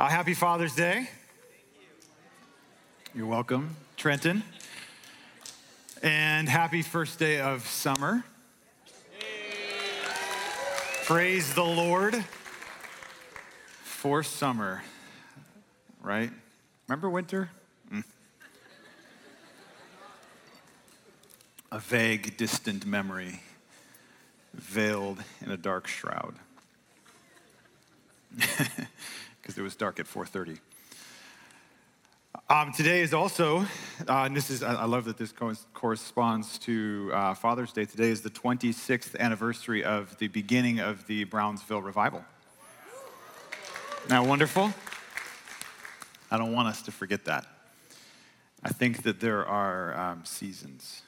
Uh, happy Father's Day. You're welcome, Trenton. And happy first day of summer. Praise the Lord for summer, right? Remember winter? Mm. A vague, distant memory veiled in a dark shroud. because it was dark at 4.30 um, today is also uh, and this is i love that this corresponds to uh, father's day. Today is the 26th anniversary of the beginning of the brownsville revival. Now wonderful? I don't want us to forget that. I think that there are um, seasons.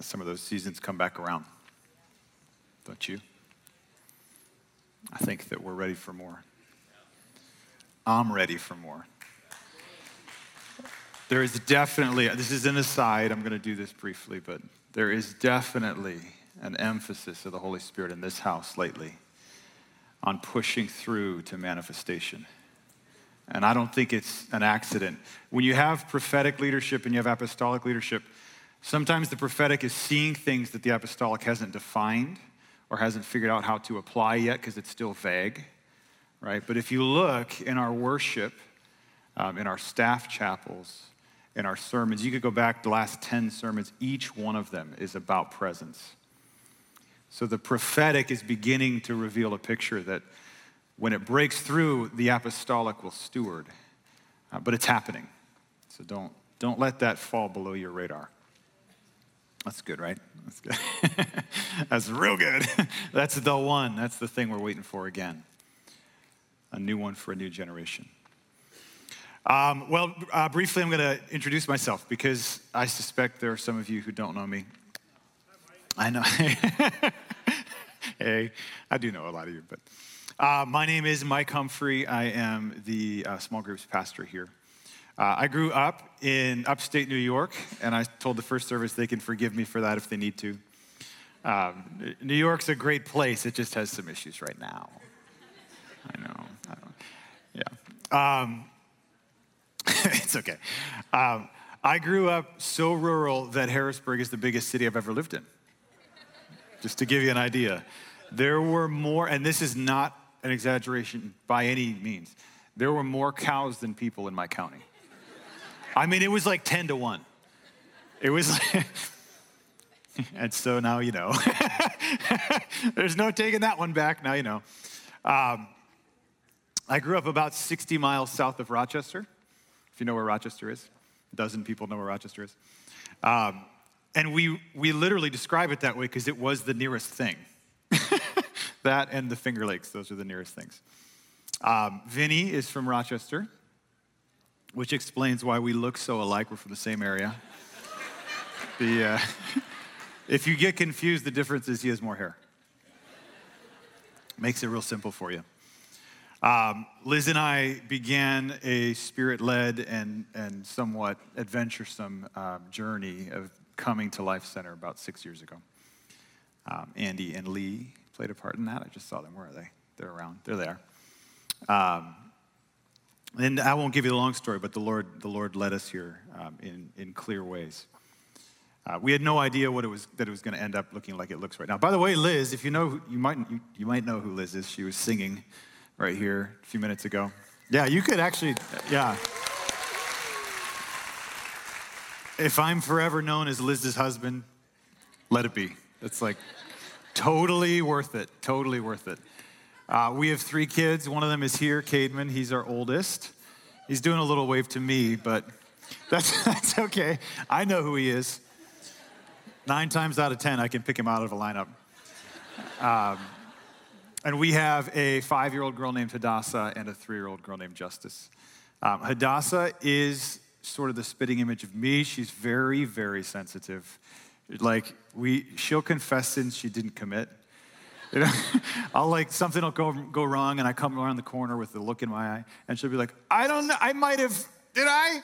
Some of those seasons come back around. Don't you? I think that we're ready for more. I'm ready for more. There is definitely, this is an aside, I'm going to do this briefly, but there is definitely an emphasis of the Holy Spirit in this house lately on pushing through to manifestation. And I don't think it's an accident. When you have prophetic leadership and you have apostolic leadership, sometimes the prophetic is seeing things that the apostolic hasn't defined or hasn't figured out how to apply yet because it's still vague, right? But if you look in our worship, um, in our staff chapels, in our sermons, you could go back the last 10 sermons, each one of them is about presence. So the prophetic is beginning to reveal a picture that when it breaks through, the apostolic will steward. Uh, but it's happening. So don't, don't let that fall below your radar. That's good, right? That's good. That's real good. That's the one. That's the thing we're waiting for again. A new one for a new generation. Um, well, uh, briefly, I'm going to introduce myself because I suspect there are some of you who don't know me. I know. hey, I do know a lot of you, but uh, my name is Mike Humphrey. I am the uh, small groups pastor here. Uh, I grew up in upstate New York, and I told the first service they can forgive me for that if they need to. Um, New York's a great place, it just has some issues right now. I know. Yeah. Um, it's okay. Um, I grew up so rural that Harrisburg is the biggest city I've ever lived in. Just to give you an idea. There were more, and this is not an exaggeration by any means, there were more cows than people in my county. I mean, it was like 10 to 1. It was like, and so now you know. There's no taking that one back. Now you know. Um, I grew up about 60 miles south of Rochester, if you know where Rochester is. A dozen people know where Rochester is. Um, and we, we literally describe it that way because it was the nearest thing. that and the Finger Lakes, those are the nearest things. Um, Vinny is from Rochester which explains why we look so alike. We're from the same area. the, uh, if you get confused, the difference is he has more hair. Makes it real simple for you. Um, Liz and I began a spirit led and, and somewhat adventuresome um, journey of coming to Life Center about six years ago. Um, Andy and Lee played a part in that. I just saw them. Where are they? They're around. They're there. Um, and I won't give you the long story, but the Lord, the Lord led us here um, in, in clear ways. Uh, we had no idea what it was that it was going to end up looking like it looks right now. By the way, Liz, if you know, you might you, you might know who Liz is. She was singing right here a few minutes ago. Yeah, you could actually, yeah. If I'm forever known as Liz's husband, let it be. It's like totally worth it. Totally worth it. Uh, we have three kids. One of them is here, Cademan. He's our oldest. He's doing a little wave to me, but that's, that's okay. I know who he is. Nine times out of 10, I can pick him out of a lineup. Um, and we have a five year old girl named Hadassah and a three year old girl named Justice. Um, Hadassah is sort of the spitting image of me. She's very, very sensitive. Like, we, she'll confess sins she didn't commit. You know, I'll like something will go go wrong, and I come around the corner with the look in my eye, and she'll be like, "I don't know. I might have. Did I?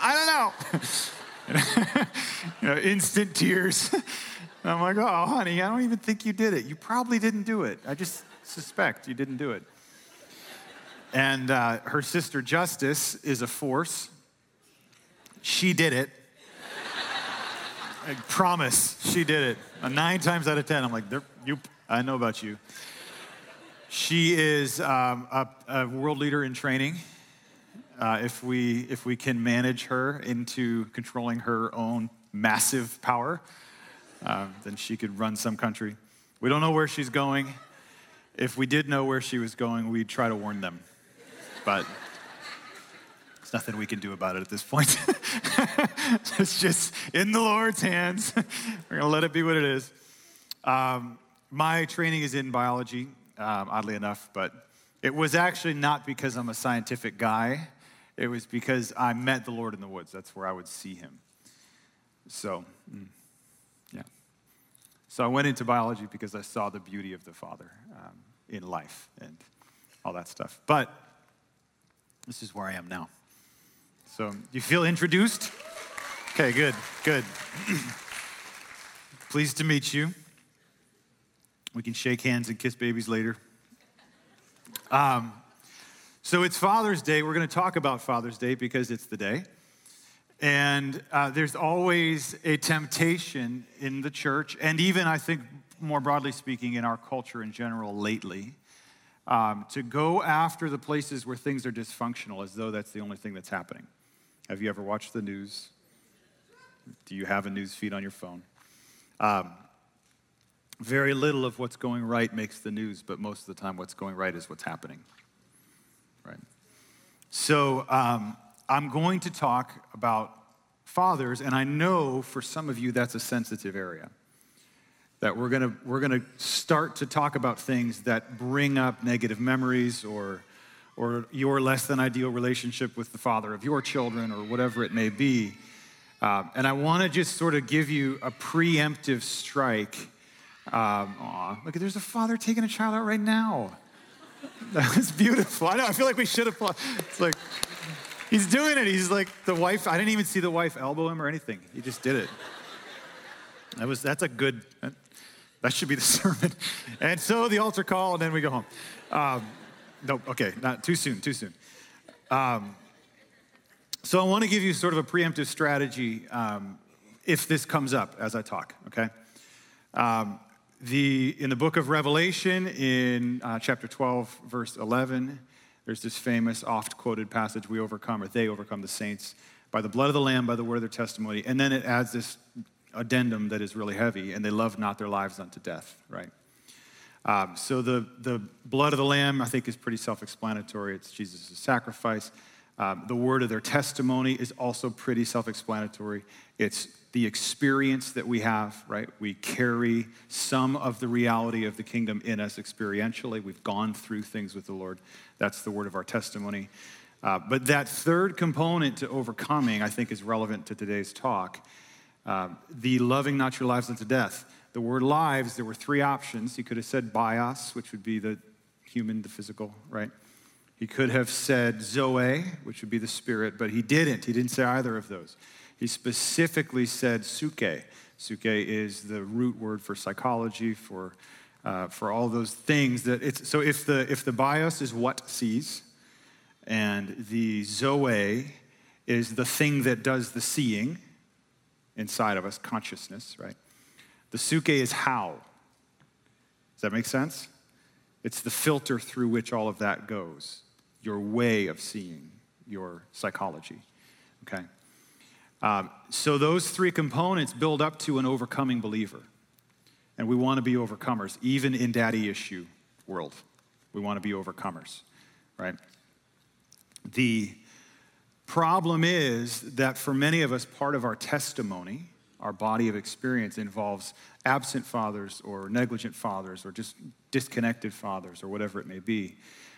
I don't know." you know, instant tears. I'm like, "Oh, honey, I don't even think you did it. You probably didn't do it. I just suspect you didn't do it." And uh, her sister Justice is a force. She did it. I promise, she did it. Nine times out of ten, I'm like, you, I know about you. She is um, a, a, world leader in training. Uh, if, we, if we can manage her into controlling her own massive power, uh, then she could run some country. We don't know where she's going. If we did know where she was going, we'd try to warn them. But there's nothing we can do about it at this point. it's just in the Lord's hands. We're going to let it be what it is. Um, my training is in biology, um, oddly enough, but it was actually not because I'm a scientific guy. It was because I met the Lord in the woods. That's where I would see him. So, mm. So I went into biology because I saw the beauty of the Father um, in life and all that stuff. But this is where I am now. So, you feel introduced? Okay, good, good. Pleased to meet you. We can shake hands and kiss babies later. Um, so, it's Father's Day. We're going to talk about Father's Day because it's the day. And uh, there's always a temptation in the church, and even I think more broadly speaking in our culture in general lately, um, to go after the places where things are dysfunctional as though that's the only thing that's happening. Have you ever watched the news? Do you have a news feed on your phone? Um, very little of what's going right makes the news, but most of the time, what's going right is what's happening. Right? So, um, I'm going to talk about fathers, and I know for some of you that's a sensitive area. That we're gonna, we're gonna start to talk about things that bring up negative memories or, or your less than ideal relationship with the father of your children or whatever it may be. Uh, and I wanna just sort of give you a preemptive strike. Um, aw, look, there's a father taking a child out right now. That's beautiful. I know, I feel like we should have. It's like, He's doing it. He's like the wife. I didn't even see the wife elbow him or anything. He just did it. That was that's a good. That should be the sermon. And so the altar call, and then we go home. Um, no, okay, not too soon. Too soon. Um, so I want to give you sort of a preemptive strategy um, if this comes up as I talk. Okay. Um, the in the book of Revelation, in uh, chapter 12, verse 11. There's this famous, oft quoted passage we overcome, or they overcome the saints by the blood of the Lamb, by the word of their testimony. And then it adds this addendum that is really heavy, and they love not their lives unto death, right? Um, so the, the blood of the Lamb, I think, is pretty self explanatory. It's Jesus' sacrifice. Um, the word of their testimony is also pretty self explanatory. It's the experience that we have, right? We carry some of the reality of the kingdom in us experientially. We've gone through things with the Lord. That's the word of our testimony. Uh, but that third component to overcoming, I think, is relevant to today's talk. Uh, the loving not your lives unto death. The word lives, there were three options. He could have said bios, which would be the human, the physical, right? He could have said zoe, which would be the spirit, but he didn't. He didn't say either of those. He specifically said suke. Suke is the root word for psychology, for, uh, for all those things that it's, so if the, if the bios is what sees, and the zoe is the thing that does the seeing inside of us, consciousness, right? The suke is how. Does that make sense? It's the filter through which all of that goes, your way of seeing, your psychology, okay? Um, so those three components build up to an overcoming believer. And we want to be overcomers, even in daddy issue world. We want to be overcomers, right? The problem is that for many of us, part of our testimony, our body of experience, involves absent fathers or negligent fathers or just disconnected fathers or whatever it may be.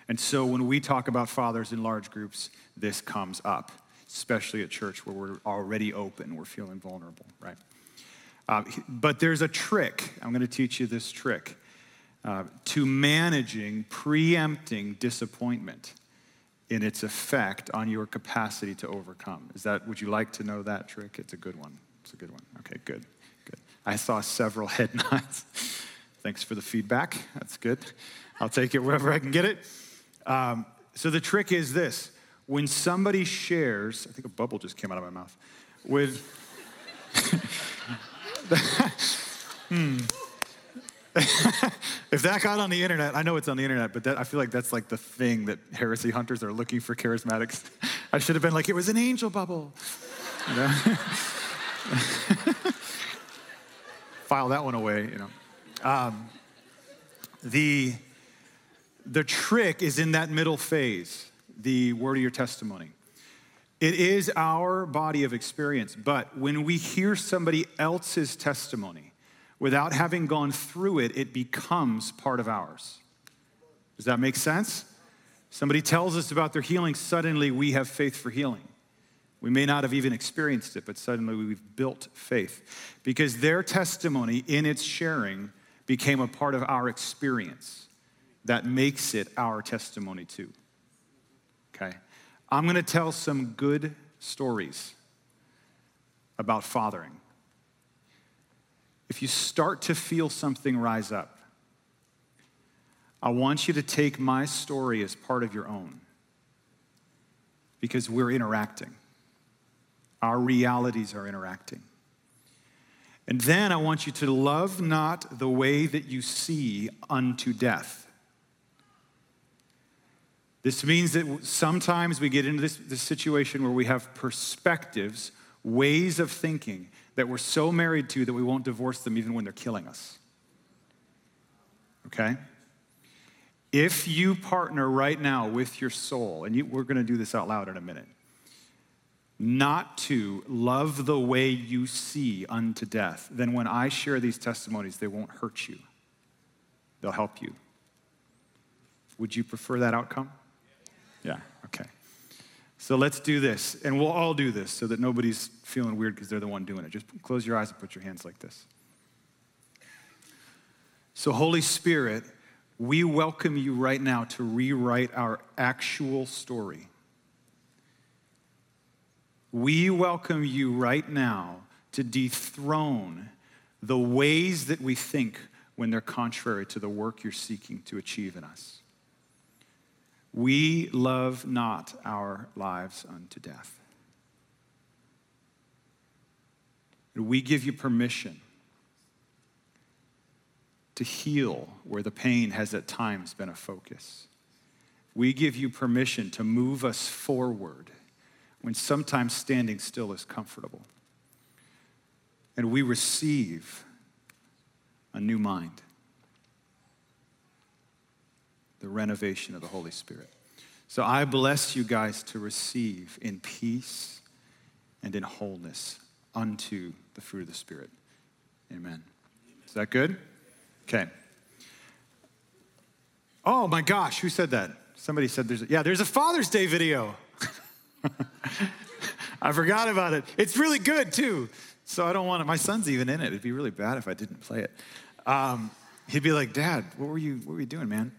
And so when we talk about fathers in large groups, this comes up especially at church where we're already open, we're feeling vulnerable, right? Uh, but there's a trick. I'm going to teach you this trick uh, to managing, preempting disappointment in its effect on your capacity to overcome. Is that, would you like to know that trick? It's a good one. It's a good one. Okay, good, good. I saw several head nods. Thanks for the feedback. That's good. I'll take it wherever I can get it. Um, so the trick is this when somebody shares, I think a bubble just came out of my mouth, with. hmm. if that got on the internet, I know it's on the internet, but that, I feel like that's like the thing that heresy hunters are looking for charismatics. I should have been like, it was an angel bubble. You know? File that one away, you know. Um, the, the trick is in that middle phase, the word of your testimony. It is our body of experience, but when we hear somebody else's testimony without having gone through it, it becomes part of ours. Does that make sense? Somebody tells us about their healing, suddenly we have faith for healing. We may not have even experienced it, but suddenly we've built faith because their testimony in its sharing became a part of our experience that makes it our testimony too. Okay? I'm going to tell some good stories about fathering. If you start to feel something rise up, I want you to take my story as part of your own because we're interacting. Our realities are interacting. And then I want you to love not the way that you see unto death. This means that sometimes we get into this, this situation where we have perspectives, ways of thinking that we're so married to that we won't divorce them even when they're killing us. Okay? If you partner right now with your soul, and you, we're going to do this out loud in a minute, not to love the way you see unto death, then when I share these testimonies, they won't hurt you. They'll help you. Would you prefer that outcome? Yeah, okay. So let's do this, and we'll all do this so that nobody's feeling weird because they're the one doing it. Just close your eyes and put your hands like this. So, Holy Spirit, we welcome you right now to rewrite our actual story. We welcome you right now to dethrone the ways that we think when they're contrary to the work you're seeking to achieve in us. We love not our lives unto death. We give you permission to heal where the pain has at times been a focus. We give you permission to move us forward when sometimes standing still is comfortable. And we receive a new mind, the renovation of the Holy Spirit. So I bless you guys to receive in peace and in wholeness unto the fruit of the Spirit. Amen. Is that good? Okay. Oh my gosh, who said that? Somebody said there's a, yeah, there's a Father's Day video. I forgot about it. It's really good too. So I don't want it. My son's even in it. It'd be really bad if I didn't play it. Um, he'd be like, "Dad, what were you? What were you doing, man?"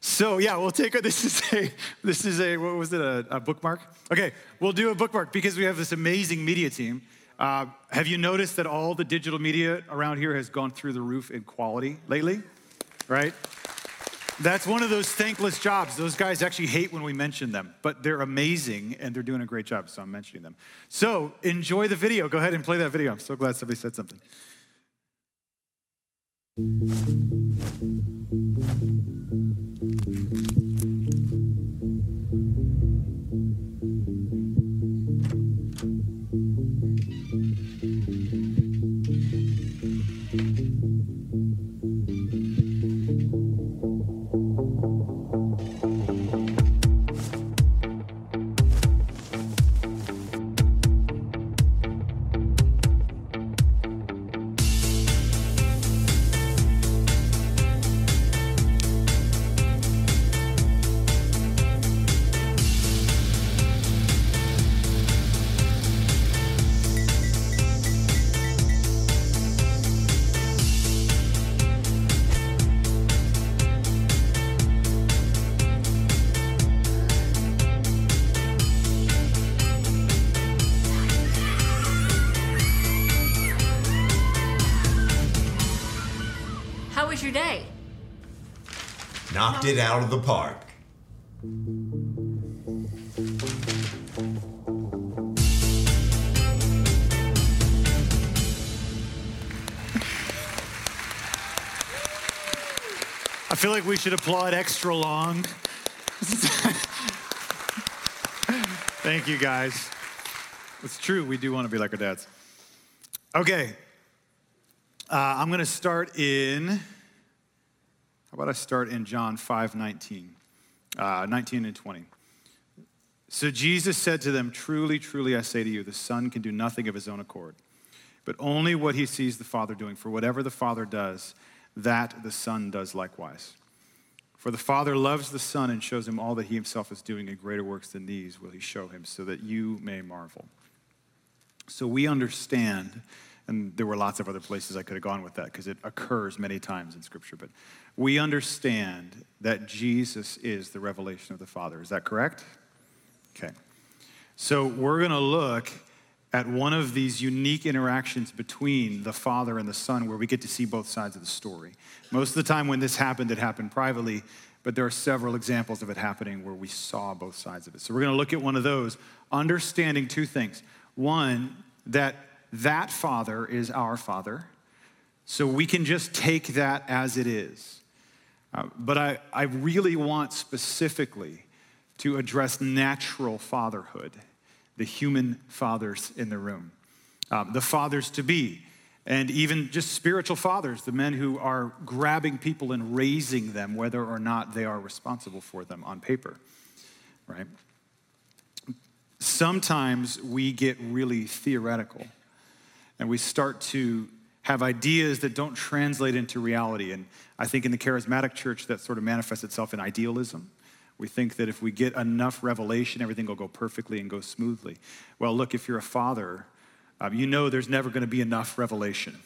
So yeah, we'll take a, this is a this is a what was it a, a bookmark? Okay, we'll do a bookmark because we have this amazing media team. Uh, have you noticed that all the digital media around here has gone through the roof in quality lately? Right? That's one of those thankless jobs. Those guys actually hate when we mention them, but they're amazing and they're doing a great job, so I'm mentioning them. So enjoy the video. Go ahead and play that video. I'm so glad somebody said something. knocked it out of the park. I feel like we should applaud extra long. Thank you guys. It's true, we do want to be like our dads. Okay, uh, I'm going to start in about I start in John 5 19, uh, 19 and 20. So Jesus said to them, Truly, truly, I say to you, the Son can do nothing of his own accord, but only what he sees the Father doing. For whatever the Father does, that the Son does likewise. For the Father loves the Son and shows him all that he himself is doing, and greater works than these will he show him, so that you may marvel. So we understand, and there were lots of other places I could have gone with that because it occurs many times in Scripture, but we understand that Jesus is the revelation of the Father. Is that correct? Okay. So we're going to look at one of these unique interactions between the Father and the Son where we get to see both sides of the story. Most of the time when this happened, it happened privately, but there are several examples of it happening where we saw both sides of it. So we're going to look at one of those, understanding two things. One, that that Father is our Father, so we can just take that as it is. Uh, but I, I really want specifically to address natural fatherhood, the human fathers in the room, um, the fathers to be, and even just spiritual fathers, the men who are grabbing people and raising them, whether or not they are responsible for them on paper, right? Sometimes we get really theoretical and we start to have ideas that don't translate into reality. And I think in the charismatic church, that sort of manifests itself in idealism. We think that if we get enough revelation, everything will go perfectly and go smoothly. Well, look, if you're a father, um, you know there's never going to be enough revelation,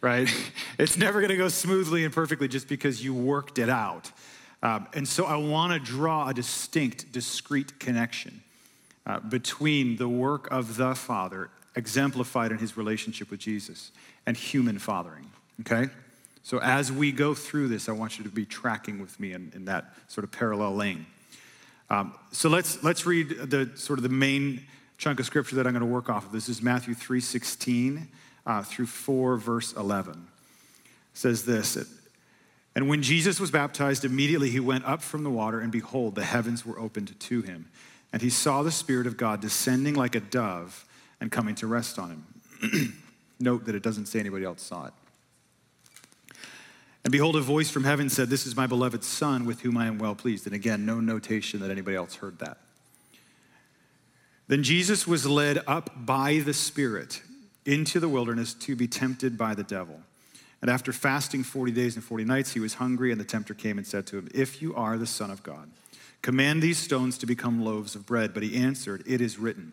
right? it's never going to go smoothly and perfectly just because you worked it out. Um, and so I want to draw a distinct, discrete connection uh, between the work of the Father, exemplified in his relationship with Jesus, and human fathering, okay? So as we go through this, I want you to be tracking with me in, in that sort of parallel lane. Um, so let's let's read the sort of the main chunk of scripture that I'm going to work off of. This is Matthew 3:16 uh, through 4 verse 11. It says this. And when Jesus was baptized, immediately he went up from the water, and behold, the heavens were opened to him. And he saw the Spirit of God descending like a dove and coming to rest on him. Note that it doesn't say anybody else saw it. And behold, a voice from heaven said, This is my beloved Son with whom I am well pleased. And again, no notation that anybody else heard that. Then Jesus was led up by the Spirit into the wilderness to be tempted by the devil. And after fasting 40 days and 40 nights, he was hungry, and the tempter came and said to him, If you are the Son of God, command these stones to become loaves of bread. But he answered, It is written,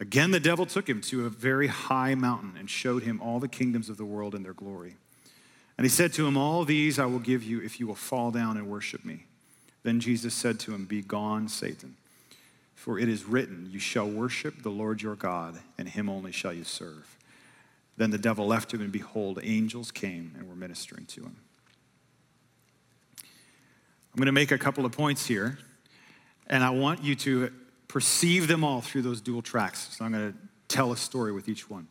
Again, the devil took him to a very high mountain and showed him all the kingdoms of the world and their glory. And he said to him, All these I will give you if you will fall down and worship me. Then Jesus said to him, Be gone, Satan, for it is written, You shall worship the Lord your God, and him only shall you serve. Then the devil left him, and behold, angels came and were ministering to him. I'm going to make a couple of points here, and I want you to perceive them all through those dual tracks. So I'm going to tell a story with each one.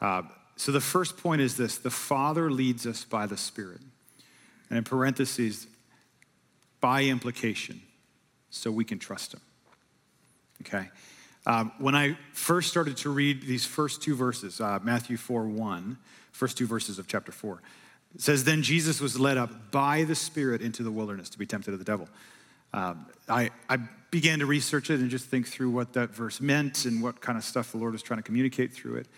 Uh, so the first point is this the Father leads us by the Spirit. And in parentheses, by implication, so we can trust Him. Okay? Um, when I first started to read these first two verses, uh, Matthew 4 1, first two verses of chapter 4, it says, Then Jesus was led up by the Spirit into the wilderness to be tempted of the devil. Um, I, I began to research it and just think through what that verse meant and what kind of stuff the Lord was trying to communicate through it.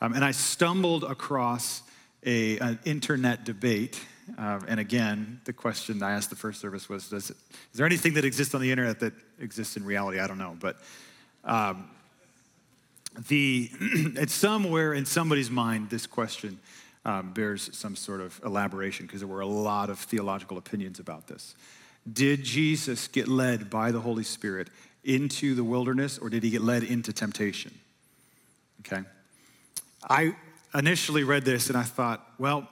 Um, and I stumbled across a, an internet debate. Uh, and again, the question I asked the first service was does it, Is there anything that exists on the internet that exists in reality? I don't know. But um, the, it's somewhere in somebody's mind, this question um, bears some sort of elaboration because there were a lot of theological opinions about this. Did Jesus get led by the Holy Spirit into the wilderness or did he get led into temptation? Okay. I initially read this and I thought, well,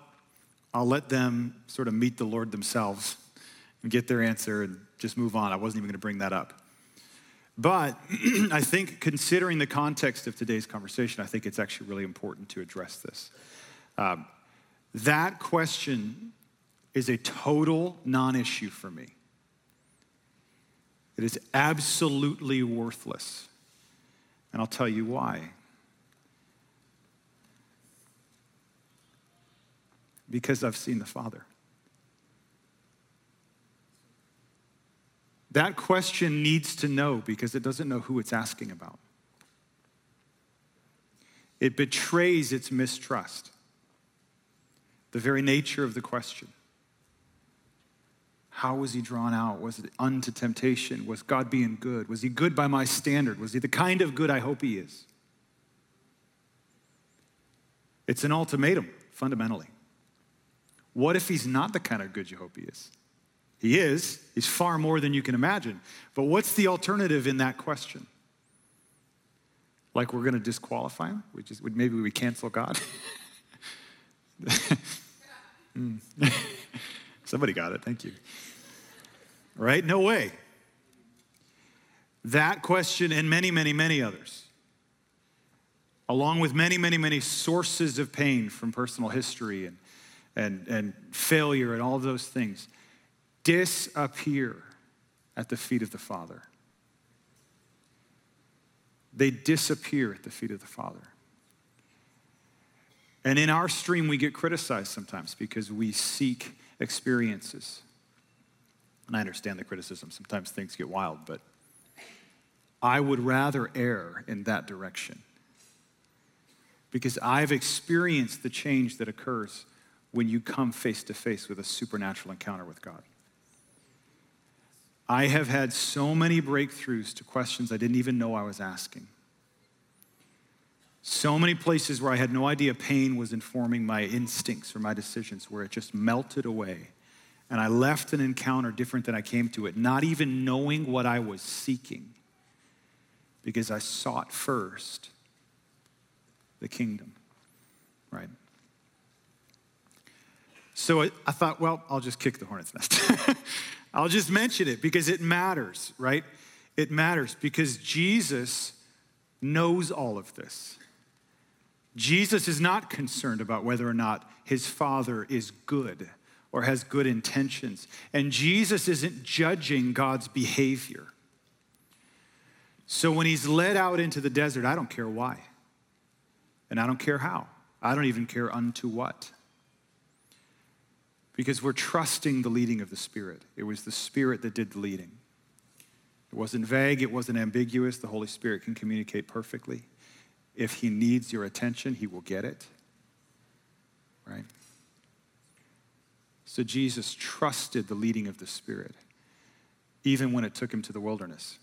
I'll let them sort of meet the Lord themselves and get their answer and just move on. I wasn't even going to bring that up. But I think, considering the context of today's conversation, I think it's actually really important to address this. Um, that question is a total non issue for me. It is absolutely worthless. And I'll tell you why. Because I've seen the Father. That question needs to know because it doesn't know who it's asking about. It betrays its mistrust, the very nature of the question. How was he drawn out? Was it unto temptation? Was God being good? Was he good by my standard? Was he the kind of good I hope he is? It's an ultimatum, fundamentally. What if he's not the kind of good you hope he is? He is. He's far more than you can imagine. But what's the alternative in that question? Like we're going to disqualify him? Maybe we cancel God? mm. Somebody got it. Thank you. Right? No way. That question and many, many, many others, along with many, many, many sources of pain from personal history and, and, and failure and all those things, disappear at the feet of the Father. They disappear at the feet of the Father. And in our stream, we get criticized sometimes because we seek experiences. And I understand the criticism. Sometimes things get wild, but I would rather err in that direction because I've experienced the change that occurs when you come face to face with a supernatural encounter with God. I have had so many breakthroughs to questions I didn't even know I was asking. So many places where I had no idea pain was informing my instincts or my decisions, where it just melted away. And I left an encounter different than I came to it, not even knowing what I was seeking, because I sought first the kingdom, right? So I, I thought, well, I'll just kick the hornet's nest. I'll just mention it because it matters, right? It matters because Jesus knows all of this. Jesus is not concerned about whether or not his father is good or has good intentions. And Jesus isn't judging God's behavior. So when he's led out into the desert, I don't care why. And I don't care how. I don't even care unto what. Because we're trusting the leading of the Spirit. It was the Spirit that did the leading. It wasn't vague, it wasn't ambiguous. The Holy Spirit can communicate perfectly. If he needs your attention, he will get it. Right? So Jesus trusted the leading of the Spirit, even when it took him to the wilderness.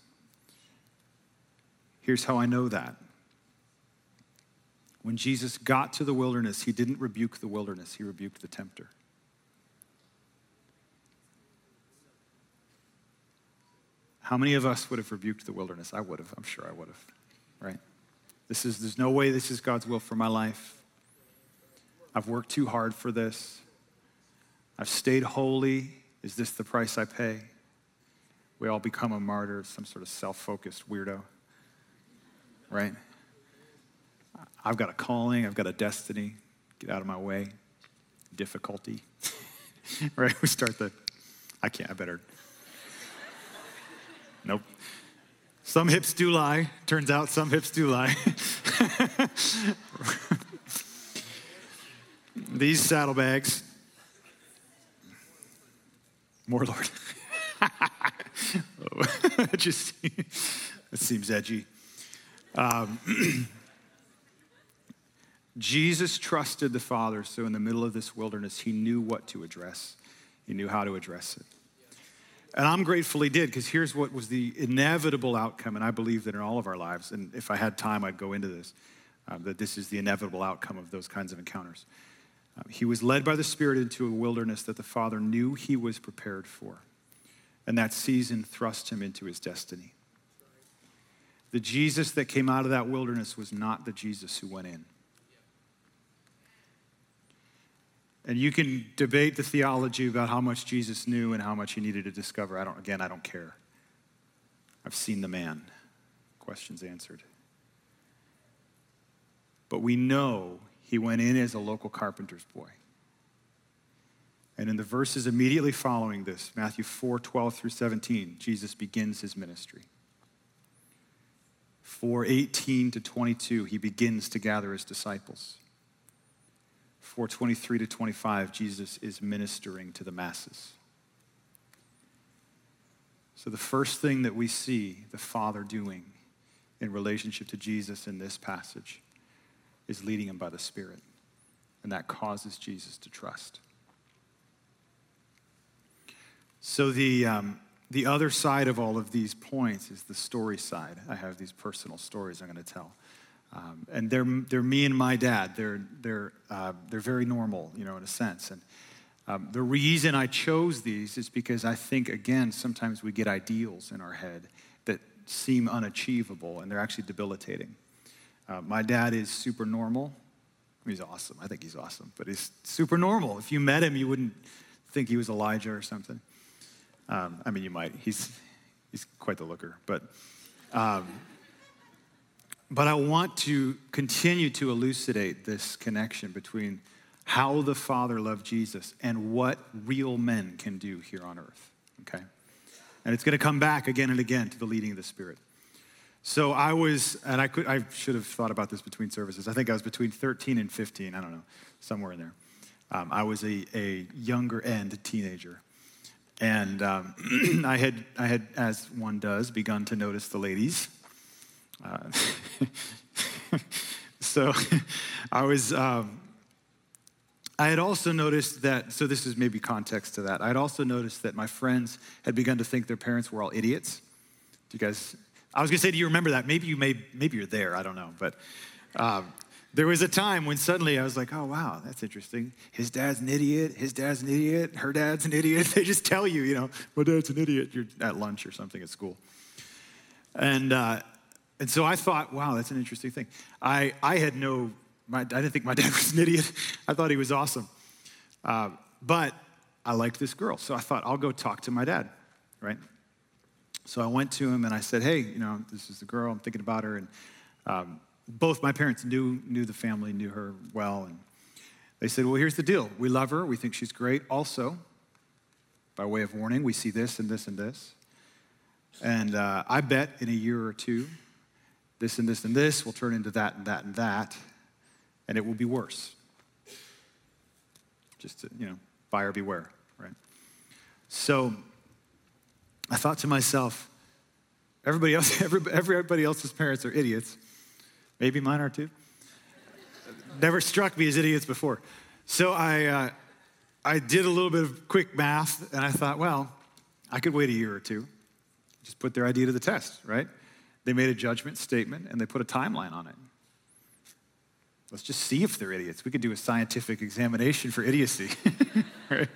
Here's how I know that. When Jesus got to the wilderness, he didn't rebuke the wilderness, he rebuked the tempter. How many of us would have rebuked the wilderness? I would have. I'm sure I would have. Right? This is, there's no way this is God's will for my life. I've worked too hard for this. I've stayed holy. Is this the price I pay? We all become a martyr, some sort of self focused weirdo, right? I've got a calling, I've got a destiny. Get out of my way. Difficulty, right? We start the, I can't, I better. Nope. Some hips do lie. Turns out some hips do lie. These saddlebags. More Lord. just it seems edgy. Um, Jesus trusted the Father, so in the middle of this wilderness, he knew what to address. He knew how to address it. And I'm grateful he did because here's what was the inevitable outcome. And I believe that in all of our lives, and if I had time, I'd go into this, uh, that this is the inevitable outcome of those kinds of encounters. Uh, he was led by the Spirit into a wilderness that the Father knew he was prepared for. And that season thrust him into his destiny. The Jesus that came out of that wilderness was not the Jesus who went in. And you can debate the theology about how much Jesus knew and how much he needed to discover. I don't, again, I don't care. I've seen the man. Questions answered. But we know he went in as a local carpenter's boy. And in the verses immediately following this, Matthew 4 12 through 17, Jesus begins his ministry. 4 18 to 22, he begins to gather his disciples. 4 23 to 25, Jesus is ministering to the masses. So, the first thing that we see the Father doing in relationship to Jesus in this passage is leading him by the Spirit. And that causes Jesus to trust. So, the, um, the other side of all of these points is the story side. I have these personal stories I'm going to tell. Um, and they're, they're me and my dad. They're, they're, uh, they're very normal, you know, in a sense. And um, the reason I chose these is because I think, again, sometimes we get ideals in our head that seem unachievable and they're actually debilitating. Uh, my dad is super normal. He's awesome. I think he's awesome, but he's super normal. If you met him, you wouldn't think he was Elijah or something. Um, I mean, you might. He's, he's quite the looker, but. Um, but I want to continue to elucidate this connection between how the Father loved Jesus and what real men can do here on earth, okay? And it's going to come back again and again to the leading of the Spirit. So I was, and I, could, I should have thought about this between services. I think I was between 13 and 15, I don't know, somewhere in there. Um, I was a, a younger end teenager. And um, I, had, I had, as one does, begun to notice the ladies. Uh, so I was, um, I had also noticed that, so this is maybe context to that. I had also noticed that my friends had begun to think their parents were all idiots. Do you guys I was going to say, do you remember that? Maybe you may, maybe you're there. I don't know, but um, there was a time when suddenly I was like, oh wow, that's interesting. His dad's an idiot. His dad's an idiot. Her dad's an idiot. They just tell you, you know, my dad's an idiot. You're at lunch or something at school, and uh, and so I thought, wow, that's an interesting thing. I I had no, my, I didn't think my dad was an idiot. I thought he was awesome, uh, but I liked this girl, so I thought I'll go talk to my dad, right? So I went to him and I said, hey, you know, this is the girl, I'm thinking about her. And um, both my parents knew, knew the family, knew her well. And they said, well, here's the deal. We love her, we think she's great. Also, by way of warning, we see this and this and this. And uh, I bet in a year or two, this and this and this will turn into that and that and that, and it will be worse. Just to, you know, buyer beware, right? So I thought to myself, everybody else, everybody else's parents are idiots. Maybe mine are too. Never struck me as idiots before. So I, uh, I did a little bit of quick math and I thought, well, I could wait a year or two, just put their idea to the test, right? They made a judgment statement and they put a timeline on it. Let's just see if they're idiots. We could do a scientific examination for idiocy, right?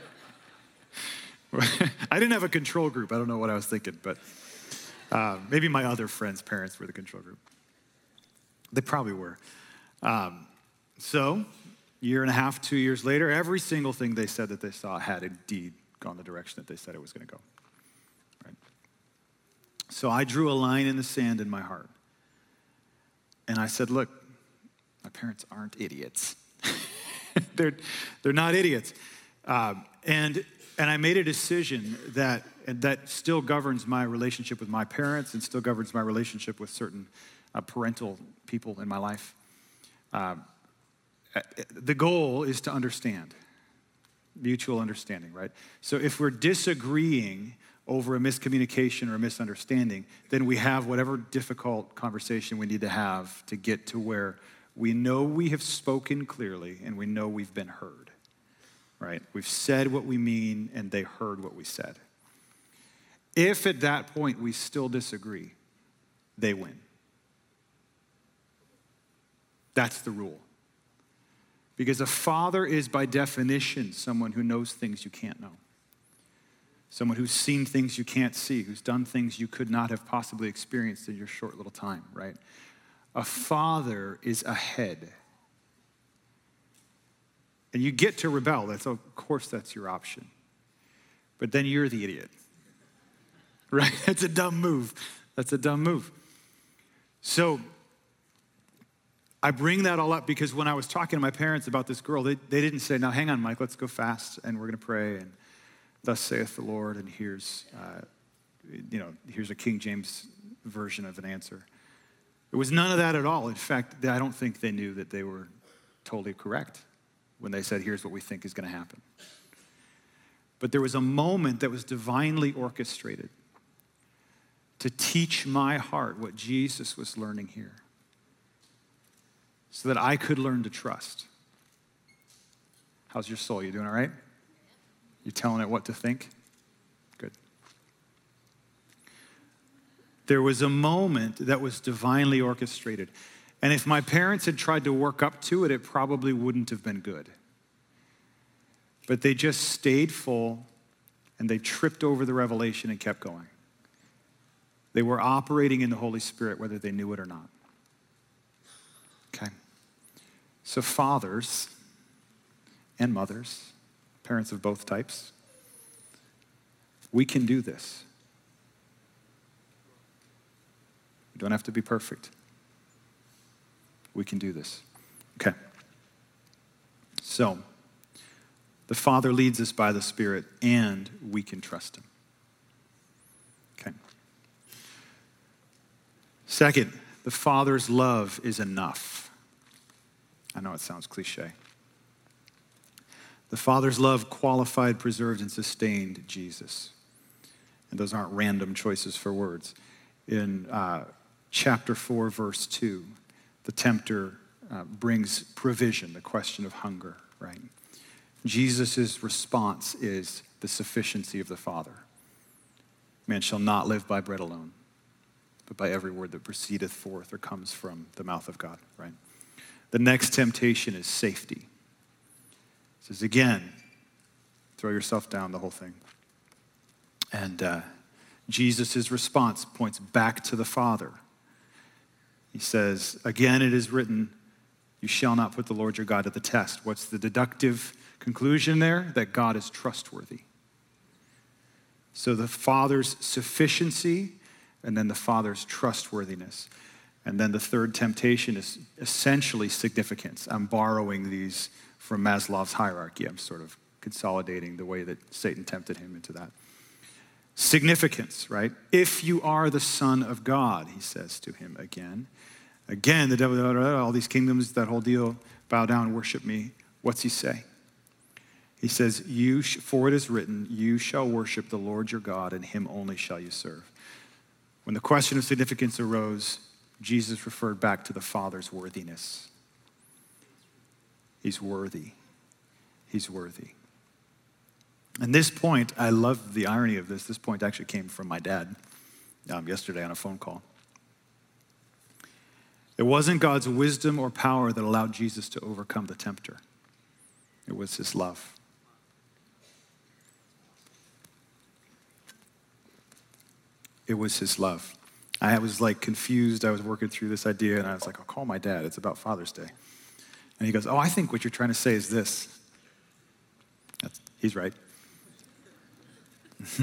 I didn't have a control group. I don't know what I was thinking, but uh, maybe my other friends' parents were the control group. They probably were. Um, so, year and a half, two years later, every single thing they said that they saw had indeed gone the direction that they said it was going to go. Right? So I drew a line in the sand in my heart. And I said, look, my parents aren't idiots. they're, they're not idiots. Um, and and I made a decision that, that still governs my relationship with my parents and still governs my relationship with certain uh, parental people in my life. Uh, the goal is to understand, mutual understanding, right? So if we're disagreeing over a miscommunication or a misunderstanding, then we have whatever difficult conversation we need to have to get to where we know we have spoken clearly and we know we've been heard right? We've said what we mean, and they heard what we said. If at that point we still disagree, they win. That's the rule. Because a father is, by definition, someone who knows things you can't know. someone who's seen things you can't see, who's done things you could not have possibly experienced in your short little time, right? A father is ahead. And you get to rebel. That's of course that's your option. But then you're the idiot. Right? That's a dumb move. That's a dumb move. So I bring that all up because when I was talking to my parents about this girl, they, they didn't say, now hang on, Mike, let's go fast and we're going to pray and thus saith the Lord and here's, uh, you know, here's a King James version of an answer. It was none of that at all. In fact, I don't think they knew that they were totally correct when they said, here's what we think is going to happen. But there was a moment that was divinely orchestrated to teach my heart what Jesus was learning here so that I could learn to trust. How's your soul? You doing all right? You telling it what to think? Good. There was a moment that was divinely orchestrated. And if my parents had tried to work up to it, it probably wouldn't have been good. But they just stayed full and they tripped over the revelation and kept going. They were operating in the Holy Spirit whether they knew it or not. Okay. So, fathers and mothers, parents of both types, we can do this. We don't have to be perfect. We can do this. Okay. So, the Father leads us by the Spirit, and we can trust Him. Okay. Second, the Father's love is enough. I know it sounds cliche. The Father's love qualified, preserved, and sustained Jesus. And those aren't random choices for words. In uh, chapter 4, verse 2, the tempter uh, brings provision, the question of hunger, right? Jesus' response is the sufficiency of the Father. Man shall not live by bread alone, but by every word that proceedeth forth or comes from the mouth of God, right? The next temptation is safety. It says, again, throw yourself down, the whole thing. And uh, Jesus' response points back to the Father. He says, Again, it is written, You shall not put the Lord your God to the test. What's the deductive conclusion there? That God is trustworthy. So the Father's sufficiency and then the Father's trustworthiness. And then the third temptation is essentially significance. I'm borrowing these from Maslow's hierarchy. I'm sort of consolidating the way that Satan tempted him into that. Significance, right? If you are the Son of God, he says to him again. Again, the devil, all these kingdoms, that whole deal, bow down and worship me. What's he say? He says, you sh- For it is written, You shall worship the Lord your God, and him only shall you serve. When the question of significance arose, Jesus referred back to the Father's worthiness. He's worthy. He's worthy. And this point, I love the irony of this. This point actually came from my dad um, yesterday on a phone call. It wasn't God's wisdom or power that allowed Jesus to overcome the tempter, it was his love. It was his love. I was like confused. I was working through this idea and I was like, I'll call my dad. It's about Father's Day. And he goes, Oh, I think what you're trying to say is this. That's, he's right.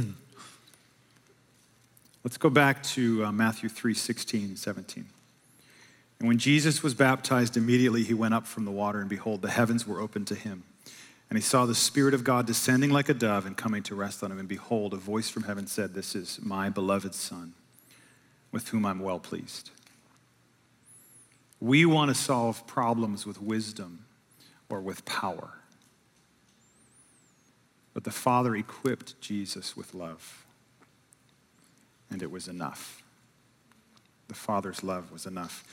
Let's go back to uh, Matthew 3 16, 17. And when Jesus was baptized, immediately he went up from the water, and behold, the heavens were opened to him. And he saw the Spirit of God descending like a dove and coming to rest on him. And behold, a voice from heaven said, This is my beloved Son, with whom I'm well pleased. We want to solve problems with wisdom or with power. But the Father equipped Jesus with love, and it was enough. The Father's love was enough.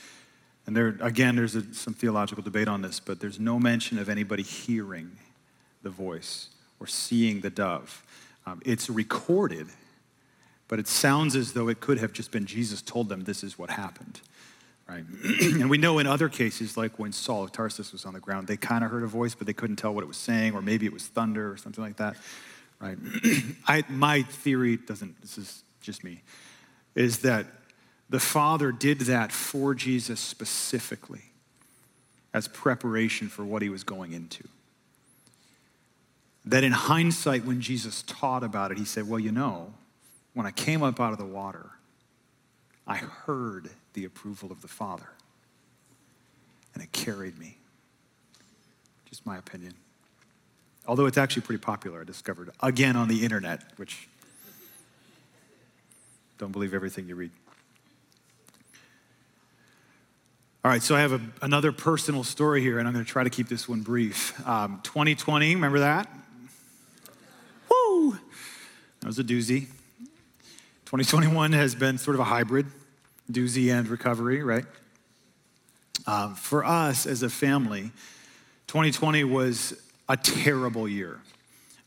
And there, again, there's a, some theological debate on this, but there's no mention of anybody hearing the voice or seeing the dove. Um, it's recorded, but it sounds as though it could have just been Jesus told them this is what happened. Right? and we know in other cases, like when Saul of Tarsus was on the ground, they kind of heard a voice, but they couldn't tell what it was saying, or maybe it was thunder or something like that. right? I, my theory doesn't, this is just me, is that the Father did that for Jesus specifically as preparation for what he was going into. That in hindsight, when Jesus taught about it, he said, Well, you know, when I came up out of the water, I heard the approval of the Father, and it carried me. Just my opinion. Although it's actually pretty popular, I discovered again on the internet, which don't believe everything you read. All right, so I have a, another personal story here, and I'm going to try to keep this one brief. Um, 2020, remember that? Woo! That was a doozy. 2021 has been sort of a hybrid, doozy and recovery, right? Um, for us as a family, 2020 was a terrible year.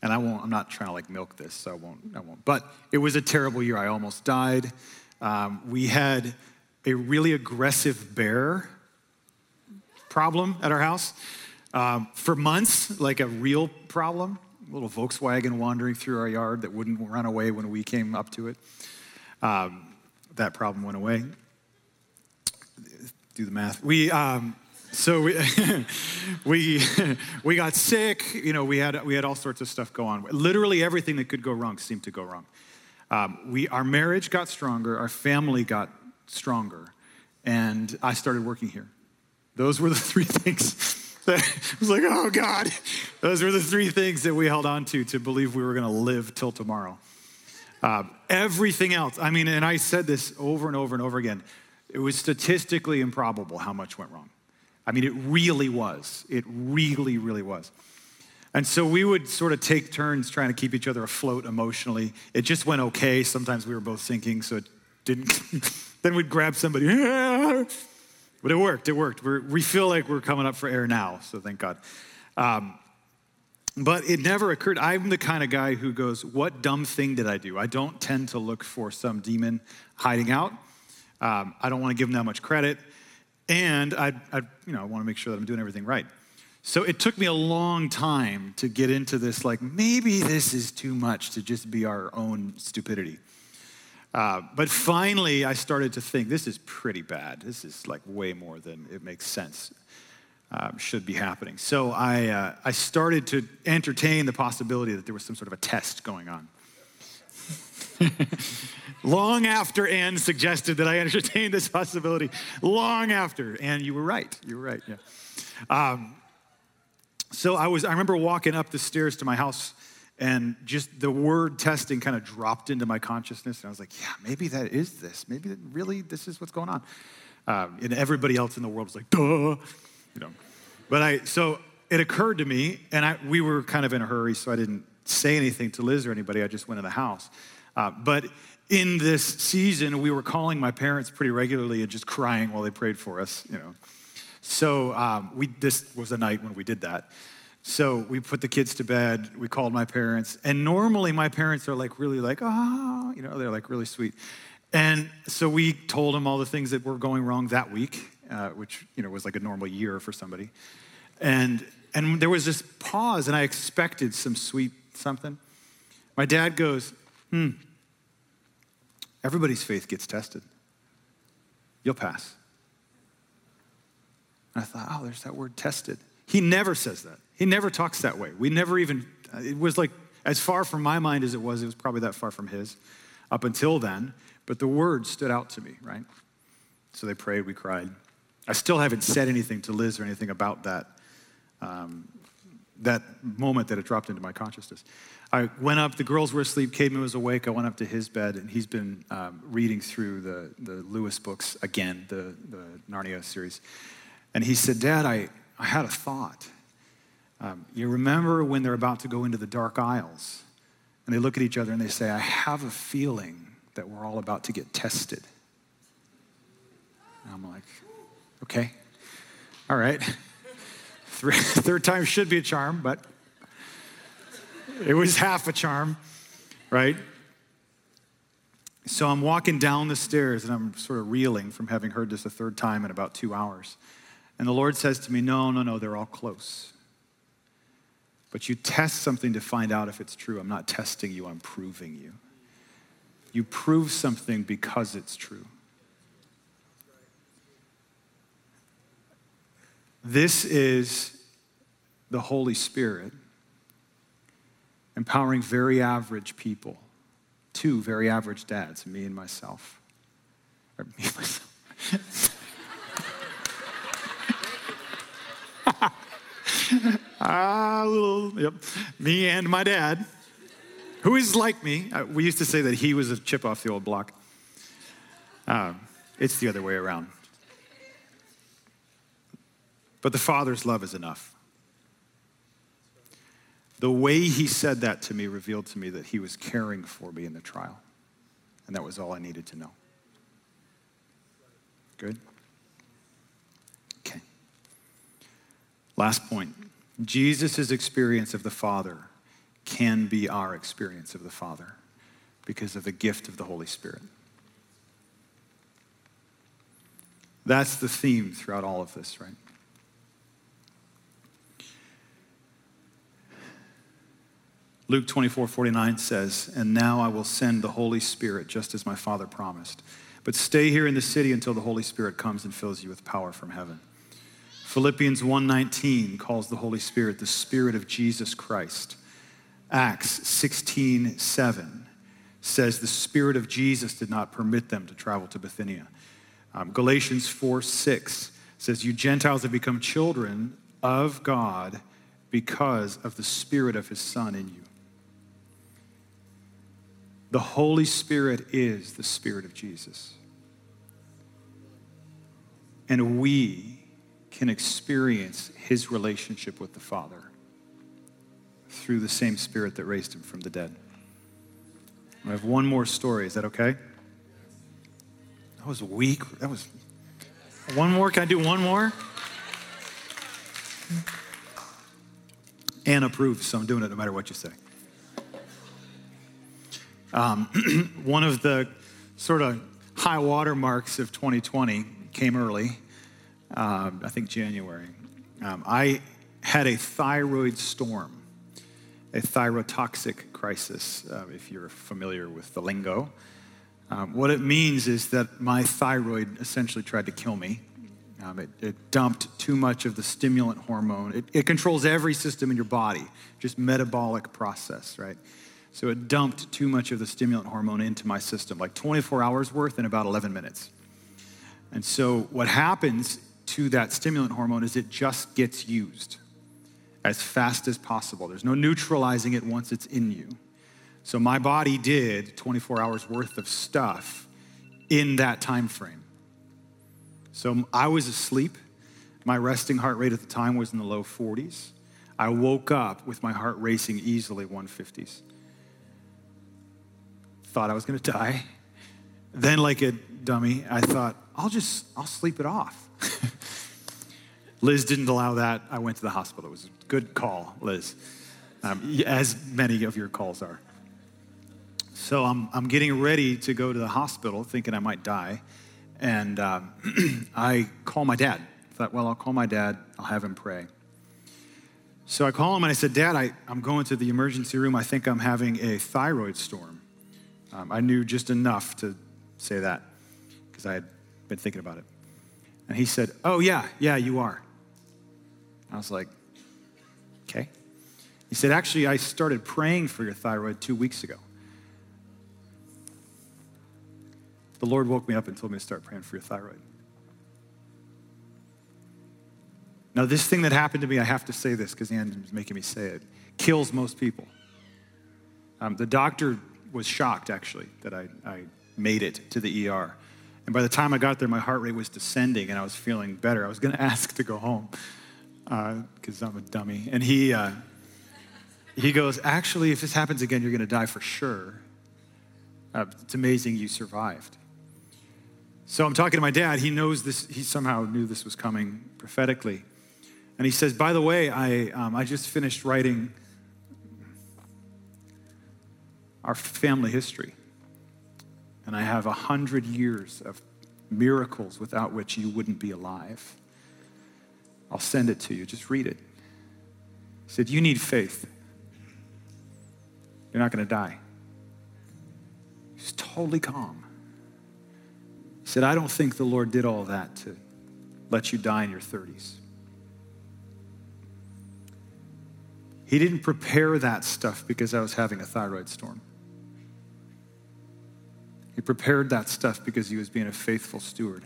And I won't, I'm not trying to like milk this, so I won't, I won't. But it was a terrible year. I almost died. Um, we had a really aggressive bear problem at our house um, for months, like a real problem. A little Volkswagen wandering through our yard that wouldn't run away when we came up to it. Um, that problem went away. Do the math. We, um, so we, we, we got sick. You know, we had, we had all sorts of stuff go on. Literally everything that could go wrong seemed to go wrong. Um, we, our marriage got stronger, our family got stronger, and I started working here. Those were the three things that I was like, oh God. Those were the three things that we held on to to believe we were going to live till tomorrow. Uh, everything else, I mean, and I said this over and over and over again, it was statistically improbable how much went wrong. I mean, it really was. It really, really was. And so we would sort of take turns trying to keep each other afloat emotionally. It just went okay. Sometimes we were both sinking, so it didn't. then we'd grab somebody. but it worked. It worked. We're, we feel like we're coming up for air now, so thank God. Um, but it never occurred. I'm the kind of guy who goes, What dumb thing did I do? I don't tend to look for some demon hiding out. Um, I don't want to give him that much credit. And I, I you know, I want to make sure that I'm doing everything right. So it took me a long time to get into this, like, maybe this is too much to just be our own stupidity. Uh, but finally, I started to think this is pretty bad. This is like way more than it makes sense um, should be happening. So I, uh, I started to entertain the possibility that there was some sort of a test going on. long after Anne suggested that I entertain this possibility, long after, and you were right. You were right. Yeah. Um, so I was. I remember walking up the stairs to my house, and just the word testing kind of dropped into my consciousness, and I was like, "Yeah, maybe that is this. Maybe that really this is what's going on." Um, and everybody else in the world was like, "Duh," you know. But I so it occurred to me, and I, we were kind of in a hurry, so I didn't say anything to Liz or anybody. I just went to the house. Uh, but in this season, we were calling my parents pretty regularly and just crying while they prayed for us, you know. So um, we, this was a night when we did that. So we put the kids to bed, we called my parents, and normally my parents are like really like, ah, oh, you know, they're like really sweet. And so we told them all the things that were going wrong that week, uh, which, you know, was like a normal year for somebody. And, and there was this pause, and I expected some sweet something. My dad goes, hmm, Everybody's faith gets tested. You'll pass. And I thought, oh, there's that word tested. He never says that. He never talks that way. We never even, it was like as far from my mind as it was, it was probably that far from his up until then. But the word stood out to me, right? So they prayed, we cried. I still haven't said anything to Liz or anything about that, um, that moment that it dropped into my consciousness. I went up, the girls were asleep, Caden was awake. I went up to his bed, and he's been um, reading through the, the Lewis books again, the, the Narnia series. And he said, Dad, I, I had a thought. Um, you remember when they're about to go into the dark isles, and they look at each other and they say, I have a feeling that we're all about to get tested. And I'm like, okay, all right. Third time should be a charm, but it was half a charm, right? So I'm walking down the stairs and I'm sort of reeling from having heard this a third time in about two hours. And the Lord says to me, No, no, no, they're all close. But you test something to find out if it's true. I'm not testing you, I'm proving you. You prove something because it's true. This is the Holy Spirit empowering very average people, two very average dads, me and myself. Or me and myself. ah, little, yep. Me and my dad, who is like me. Uh, we used to say that he was a chip off the old block. Uh, it's the other way around. But the Father's love is enough. The way he said that to me revealed to me that he was caring for me in the trial. And that was all I needed to know. Good? Okay. Last point Jesus' experience of the Father can be our experience of the Father because of the gift of the Holy Spirit. That's the theme throughout all of this, right? Luke 24, 49 says, And now I will send the Holy Spirit just as my Father promised. But stay here in the city until the Holy Spirit comes and fills you with power from heaven. Philippians 1:19 calls the Holy Spirit the Spirit of Jesus Christ. Acts 16:7 says the Spirit of Jesus did not permit them to travel to Bithynia. Um, Galatians 4:6 says, You Gentiles have become children of God because of the Spirit of His Son in you. The Holy Spirit is the Spirit of Jesus. And we can experience his relationship with the Father through the same Spirit that raised him from the dead. I have one more story. Is that okay? That was weak. That was one more. Can I do one more? Anna approves, so I'm doing it no matter what you say. Um, one of the sort of high water marks of 2020 came early, uh, I think January. Um, I had a thyroid storm, a thyrotoxic crisis, uh, if you're familiar with the lingo. Um, what it means is that my thyroid essentially tried to kill me. Um, it, it, dumped too much of the stimulant hormone. It, it controls every system in your body, just metabolic process, right? So it dumped too much of the stimulant hormone into my system, like 24 hours worth in about 11 minutes. And so what happens to that stimulant hormone is it just gets used as fast as possible. There's no neutralizing it once it's in you. So my body did 24 hours worth of stuff in that time frame. So I was asleep. My resting heart rate at the time was in the low 40s. I woke up with my heart racing easily 150s thought I was going to die. Then, like a dummy, I thought, I'll just, I'll sleep it off. Liz didn't allow that. I went to the hospital. It was a good call, Liz, um, as many of your calls are. So I'm, I'm getting ready to go to the hospital thinking I might die. And um, I call my dad. I thought, well, I'll call my dad, I'll have him pray. So I call him and I said, Dad, I, I'm going to the emergency room. I think I'm having a thyroid storm. Um, I knew just enough to say that because I had been thinking about it. And he said, Oh, yeah, yeah, you are. I was like, Okay. He said, Actually, I started praying for your thyroid two weeks ago. The Lord woke me up and told me to start praying for your thyroid. Now, this thing that happened to me, I have to say this because Ann is making me say it, kills most people. Um, the doctor was shocked, actually, that I, I made it to the ER. And by the time I got there, my heart rate was descending and I was feeling better. I was going to ask to go home because uh, I'm a dummy. And he, uh, he goes, Actually, if this happens again, you're going to die for sure. Uh, it's amazing you survived. So I'm talking to my dad. He knows this, he somehow knew this was coming prophetically. And he says, By the way, I, um, I just finished writing our family history. And I have a hundred years of miracles without which you wouldn't be alive. I'll send it to you. Just read it. He said, You need faith. You're not going to die. He's totally calm. He said, I don't think the Lord did all that to let you die in your 30s. He didn't prepare that stuff because I was having a thyroid storm. He prepared that stuff because he was being a faithful steward.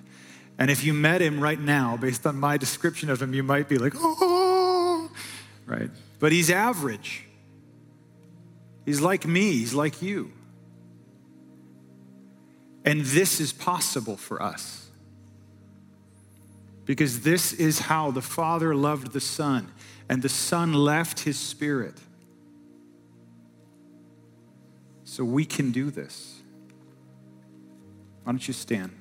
And if you met him right now, based on my description of him, you might be like, oh, right? But he's average. He's like me, he's like you. And this is possible for us. Because this is how the Father loved the Son, and the Son left his Spirit. So we can do this. Why don't you stand?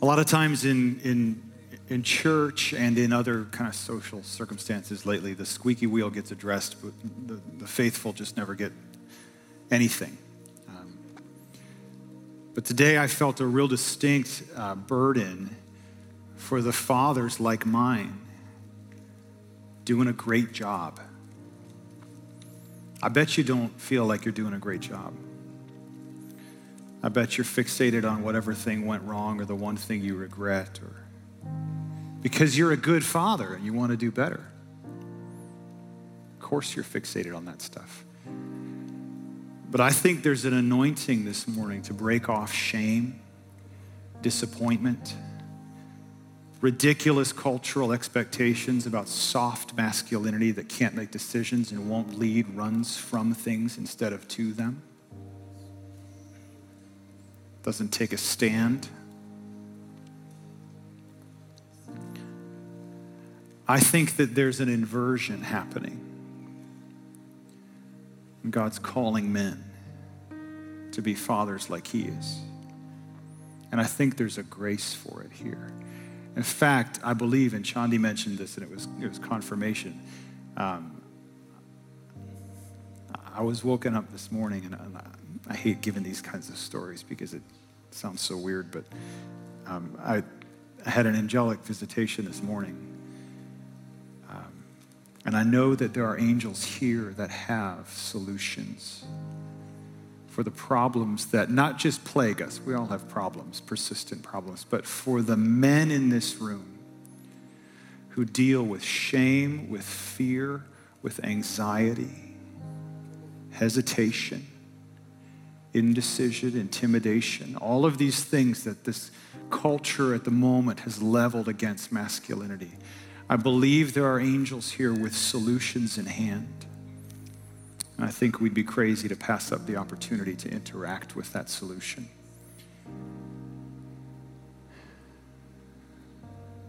A lot of times in, in, in church and in other kind of social circumstances lately, the squeaky wheel gets addressed, but the, the faithful just never get anything. Um, but today I felt a real distinct uh, burden for the fathers like mine doing a great job. I bet you don't feel like you're doing a great job. I bet you're fixated on whatever thing went wrong or the one thing you regret or because you're a good father and you want to do better. Of course you're fixated on that stuff. But I think there's an anointing this morning to break off shame, disappointment, ridiculous cultural expectations about soft masculinity that can't make decisions and won't lead, runs from things instead of to them, doesn't take a stand. I think that there's an inversion happening. And God's calling men to be fathers like He is. And I think there's a grace for it here. In fact, I believe, and Chandi mentioned this, and it was, it was confirmation. Um, I was woken up this morning, and I, I, hate giving these kinds of stories because it sounds so weird, but um, I, I, had an angelic visitation this morning. Um, and I know that there are angels here that have solutions for the problems that not just plague us, we all have problems, persistent problems, but for the men in this room who deal with shame, with fear, with anxiety, hesitation, indecision, intimidation, all of these things that this culture at the moment has leveled against masculinity. I believe there are angels here with solutions in hand. And I think we'd be crazy to pass up the opportunity to interact with that solution.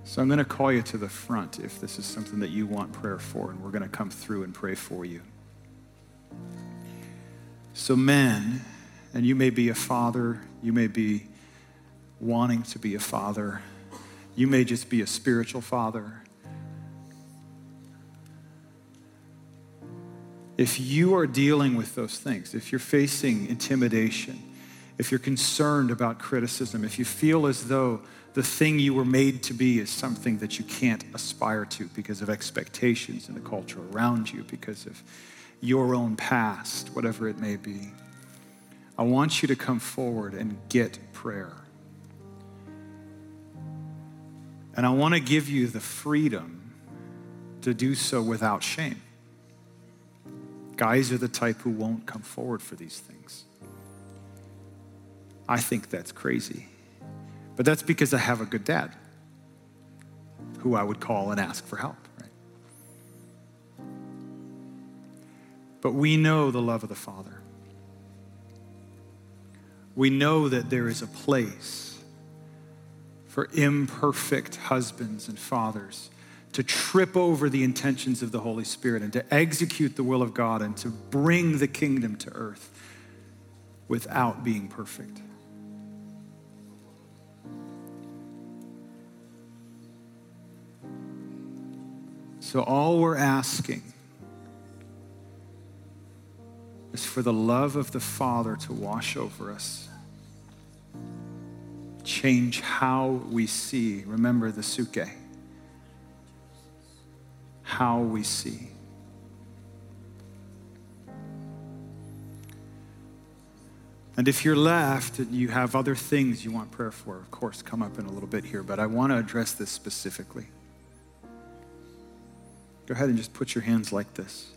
So I'm going to call you to the front if this is something that you want prayer for, and we're going to come through and pray for you. So, men, and you may be a father, you may be wanting to be a father, you may just be a spiritual father. If you are dealing with those things, if you're facing intimidation, if you're concerned about criticism, if you feel as though the thing you were made to be is something that you can't aspire to because of expectations in the culture around you, because of your own past, whatever it may be, I want you to come forward and get prayer. And I want to give you the freedom to do so without shame. Guys are the type who won't come forward for these things. I think that's crazy. But that's because I have a good dad who I would call and ask for help, right? But we know the love of the Father. We know that there is a place for imperfect husbands and fathers to trip over the intentions of the Holy Spirit and to execute the will of God and to bring the kingdom to earth without being perfect. So, all we're asking is for the love of the Father to wash over us, change how we see. Remember the suke, how we see. And if you're left and you have other things you want prayer for, of course, come up in a little bit here, but I want to address this specifically. Go ahead and just put your hands like this.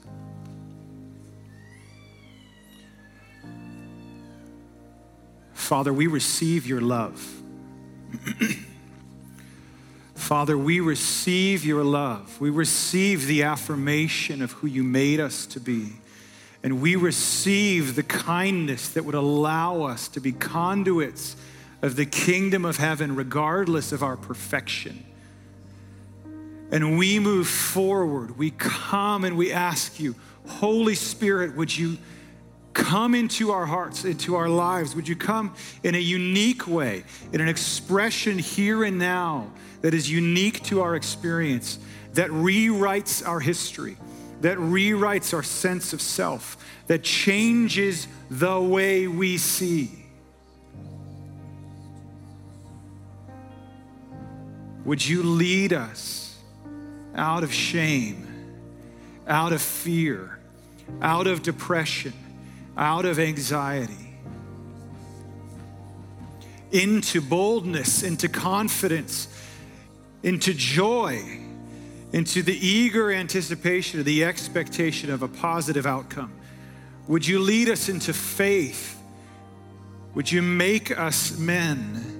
Father, we receive your love. Father, we receive your love. We receive the affirmation of who you made us to be. And we receive the kindness that would allow us to be conduits of the kingdom of heaven, regardless of our perfection. And we move forward. We come and we ask you, Holy Spirit, would you come into our hearts, into our lives? Would you come in a unique way, in an expression here and now that is unique to our experience, that rewrites our history, that rewrites our sense of self, that changes the way we see? Would you lead us? out of shame, out of fear, out of depression, out of anxiety, into boldness, into confidence, into joy, into the eager anticipation, of the expectation of a positive outcome. Would you lead us into faith? Would you make us men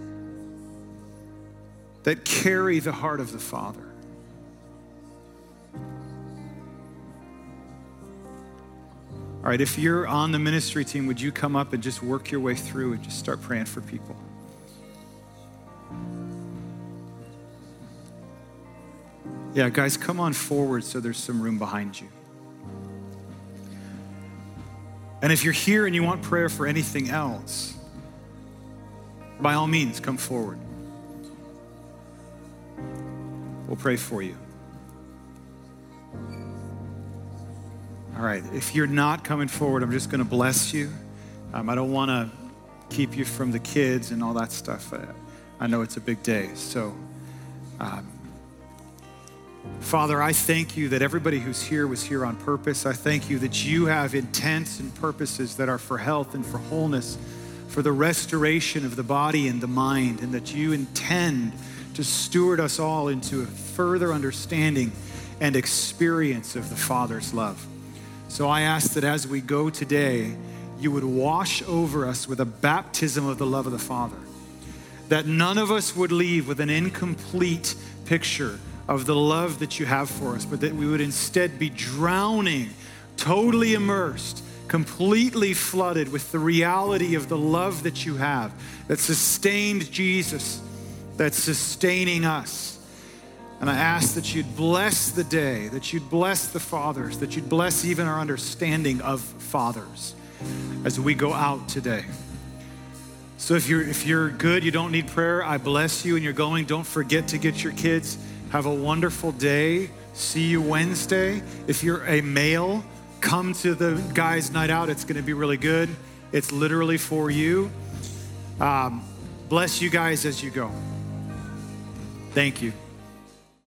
that carry the heart of the Father? All right, if you're on the ministry team, would you come up and just work your way through and just start praying for people? Yeah, guys, come on forward so there's some room behind you. And if you're here and you want prayer for anything else, by all means, come forward. We'll pray for you. All right, if you're not coming forward, I'm just going to bless you. Um, I don't want to keep you from the kids and all that stuff. I, I know it's a big day. So, um, Father, I thank you that everybody who's here was here on purpose. I thank you that you have intents and purposes that are for health and for wholeness, for the restoration of the body and the mind, and that you intend to steward us all into a further understanding and experience of the Father's love. So I ask that as we go today, you would wash over us with a baptism of the love of the Father. That none of us would leave with an incomplete picture of the love that you have for us, but that we would instead be drowning, totally immersed, completely flooded with the reality of the love that you have that sustained Jesus, that's sustaining us and I ask that you'd bless the day, that you'd bless the fathers, that you'd bless even our understanding of fathers as we go out today. So if you're if you're good, you don't need prayer, I bless you and you're going. Don't forget to get your kids. Have a wonderful day. See you Wednesday. If you're a male, come to the guys' night out. It's going to be really good. It's literally for you. Um, bless you guys as you go. Thank you.